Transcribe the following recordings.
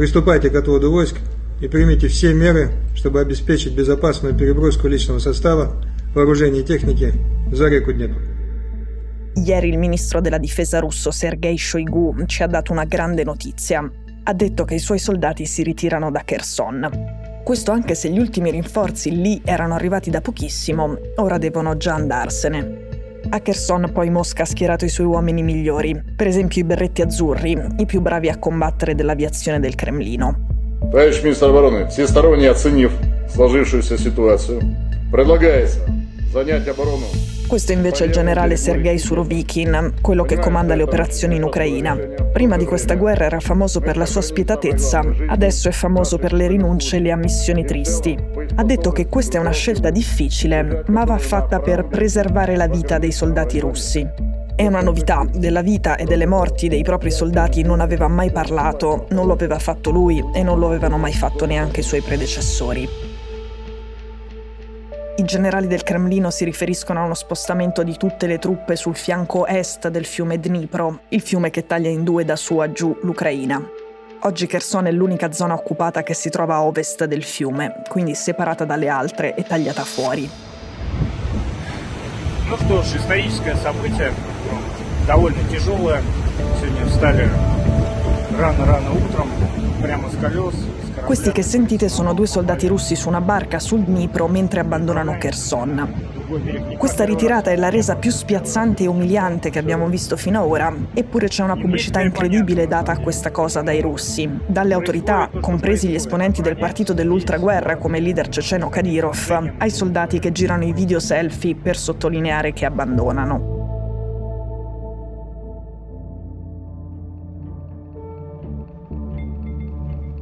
Приступайте к отводу войск и примите все меры, чтобы обеспечить безопасную переброску личного состава, вооружения и техники за реку Днепр. Ieri il ministro della difesa russo Sergei Shoigu ci ha dato una grande notizia. Ha detto che i suoi soldati si ritirano da Kherson. Questo anche se gli ultimi rinforzi lì erano arrivati da pochissimo, ora devono già andarsene. A Kherson poi Mosca ha schierato i suoi uomini migliori, per esempio i berretti azzurri, i più bravi a combattere dell'aviazione del Cremlino. Товарищ министр обороны, всесторонне оценив сложившуюся ситуацию, предлагается занять оборону questo invece è il generale Sergei Surovikin, quello che comanda le operazioni in Ucraina. Prima di questa guerra era famoso per la sua spietatezza, adesso è famoso per le rinunce e le ammissioni tristi. Ha detto che questa è una scelta difficile, ma va fatta per preservare la vita dei soldati russi. È una novità, della vita e delle morti dei propri soldati non aveva mai parlato, non lo aveva fatto lui e non lo avevano mai fatto neanche i suoi predecessori. I generali del Cremlino si riferiscono a uno spostamento di tutte le truppe sul fianco est del fiume Dnipro, il fiume che taglia in due da su a giù l'Ucraina. Oggi Kherson è l'unica zona occupata che si trova a ovest del fiume, quindi separata dalle altre e tagliata fuori. Ну что ж, историческое событие, довольно тяжелое. Сегодня встали рано-рано утром, прямо с колес, questi che sentite sono due soldati russi su una barca sul Dnipro mentre abbandonano Kherson. Questa ritirata è la resa più spiazzante e umiliante che abbiamo visto fino ad ora, eppure c'è una pubblicità incredibile data a questa cosa dai russi, dalle autorità, compresi gli esponenti del partito dell'ultraguerra come il leader ceceno Kadyrov, ai soldati che girano i video selfie per sottolineare che abbandonano.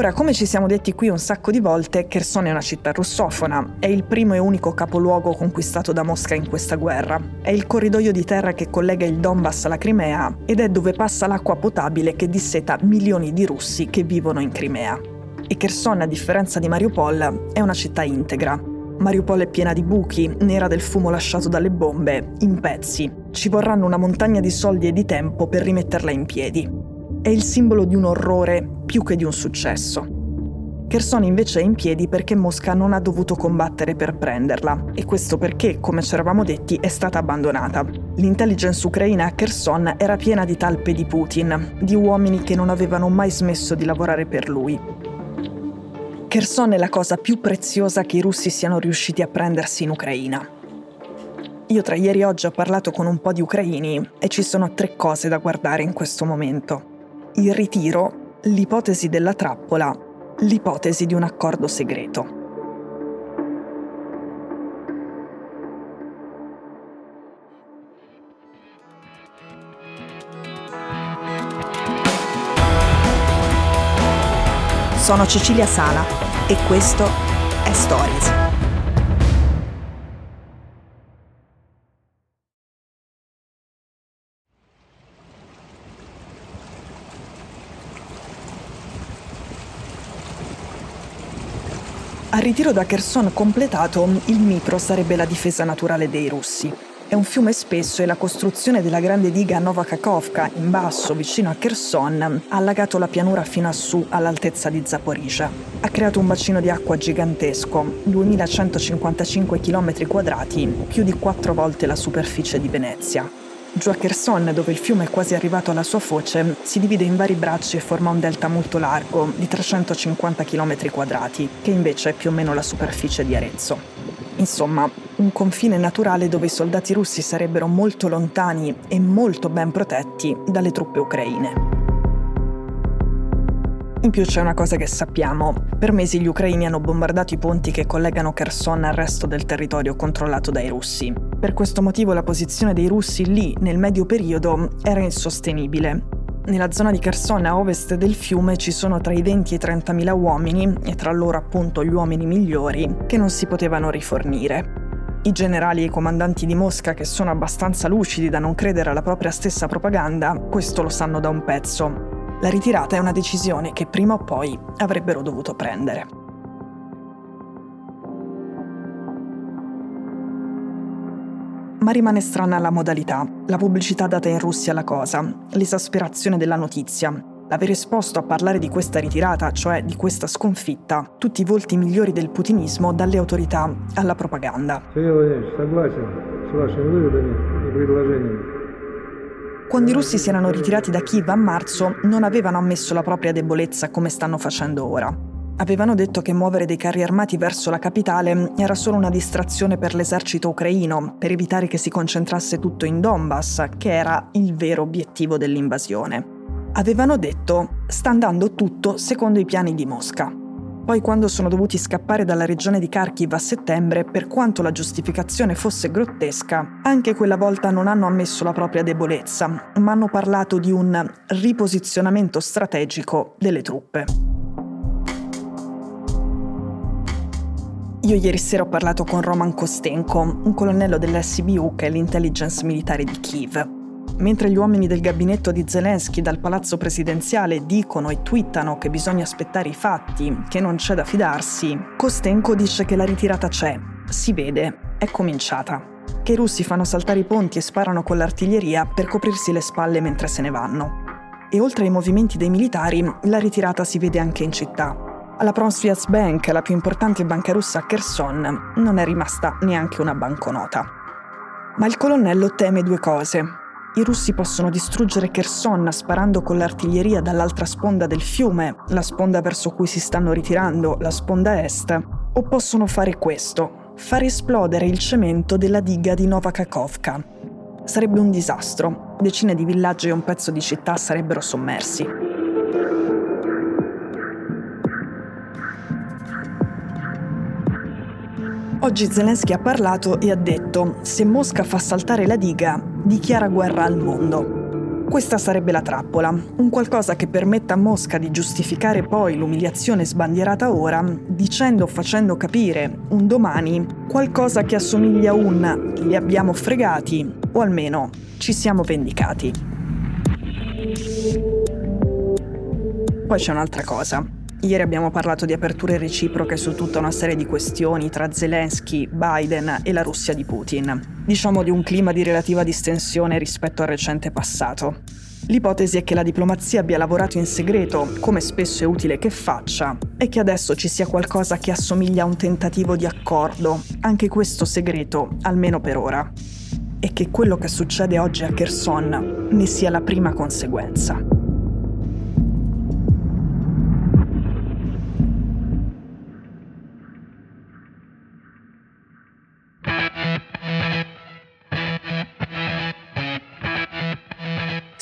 Ora, come ci siamo detti qui un sacco di volte, Kherson è una città russofona, è il primo e unico capoluogo conquistato da Mosca in questa guerra, è il corridoio di terra che collega il Donbass alla Crimea ed è dove passa l'acqua potabile che disseta milioni di russi che vivono in Crimea. E Kherson, a differenza di Mariupol, è una città integra. Mariupol è piena di buchi, nera del fumo lasciato dalle bombe, in pezzi. Ci vorranno una montagna di soldi e di tempo per rimetterla in piedi è il simbolo di un orrore più che di un successo. Kherson invece è in piedi perché Mosca non ha dovuto combattere per prenderla, e questo perché, come ci eravamo detti, è stata abbandonata. L'intelligence ucraina a Kherson era piena di talpe di Putin, di uomini che non avevano mai smesso di lavorare per lui. Kherson è la cosa più preziosa che i russi siano riusciti a prendersi in Ucraina. Io tra ieri e oggi ho parlato con un po' di ucraini e ci sono tre cose da guardare in questo momento il ritiro, l'ipotesi della trappola, l'ipotesi di un accordo segreto. Sono Cecilia Sala e questo è Stories. Al ritiro da Kherson completato, il Dnipro sarebbe la difesa naturale dei russi. È un fiume spesso e la costruzione della grande diga Nova Kakhovka, in basso, vicino a Kherson, ha allagato la pianura fino a su, all'altezza di Zaporizhia. Ha creato un bacino di acqua gigantesco, 2155 km quadrati, più di quattro volte la superficie di Venezia. Kherson, dove il fiume è quasi arrivato alla sua foce, si divide in vari bracci e forma un delta molto largo, di 350 km quadrati, che invece è più o meno la superficie di Arezzo. Insomma, un confine naturale dove i soldati russi sarebbero molto lontani e molto ben protetti dalle truppe ucraine. In più c'è una cosa che sappiamo. Per mesi gli ucraini hanno bombardato i ponti che collegano Kherson al resto del territorio controllato dai russi. Per questo motivo la posizione dei russi lì, nel medio periodo, era insostenibile. Nella zona di Kherson a ovest del fiume ci sono tra i 20 e i 30 mila uomini, e tra loro appunto gli uomini migliori, che non si potevano rifornire. I generali e i comandanti di Mosca, che sono abbastanza lucidi da non credere alla propria stessa propaganda, questo lo sanno da un pezzo la ritirata è una decisione che prima o poi avrebbero dovuto prendere. Ma rimane strana la modalità, la pubblicità data in Russia alla cosa, l'esasperazione della notizia. L'aver esposto a parlare di questa ritirata, cioè di questa sconfitta, tutti i volti migliori del putinismo dalle autorità alla propaganda. Сергей Владимирович, согласен с вашими выводами и предложениями. Quando i russi si erano ritirati da Kiev a marzo, non avevano ammesso la propria debolezza come stanno facendo ora. Avevano detto che muovere dei carri armati verso la capitale era solo una distrazione per l'esercito ucraino, per evitare che si concentrasse tutto in Donbass, che era il vero obiettivo dell'invasione. Avevano detto sta andando tutto secondo i piani di Mosca. Poi quando sono dovuti scappare dalla regione di Kharkiv a settembre, per quanto la giustificazione fosse grottesca, anche quella volta non hanno ammesso la propria debolezza, ma hanno parlato di un riposizionamento strategico delle truppe. Io ieri sera ho parlato con Roman Kostenko, un colonnello dell'SBU che è l'intelligence militare di Kiev. Mentre gli uomini del gabinetto di Zelensky dal palazzo presidenziale dicono e twittano che bisogna aspettare i fatti, che non c'è da fidarsi, Kostenko dice che la ritirata c'è, si vede, è cominciata. Che i russi fanno saltare i ponti e sparano con l'artiglieria per coprirsi le spalle mentre se ne vanno. E oltre ai movimenti dei militari, la ritirata si vede anche in città. Alla Pronsias Bank, la più importante banca russa a Kherson, non è rimasta neanche una banconota. Ma il colonnello teme due cose. I russi possono distruggere Kherson sparando con l'artiglieria dall'altra sponda del fiume, la sponda verso cui si stanno ritirando, la sponda est, o possono fare questo, far esplodere il cemento della diga di Nova Kakovka. Sarebbe un disastro, decine di villaggi e un pezzo di città sarebbero sommersi. Oggi Zelensky ha parlato e ha detto, se Mosca fa saltare la diga, dichiara guerra al mondo. Questa sarebbe la trappola, un qualcosa che permetta a Mosca di giustificare poi l'umiliazione sbandierata ora, dicendo o facendo capire un domani qualcosa che assomiglia a un li abbiamo fregati o almeno ci siamo vendicati. Poi c'è un'altra cosa. Ieri abbiamo parlato di aperture reciproche su tutta una serie di questioni tra Zelensky, Biden e la Russia di Putin. Diciamo di un clima di relativa distensione rispetto al recente passato. L'ipotesi è che la diplomazia abbia lavorato in segreto, come spesso è utile che faccia, e che adesso ci sia qualcosa che assomiglia a un tentativo di accordo, anche questo segreto, almeno per ora. E che quello che succede oggi a Kherson ne sia la prima conseguenza.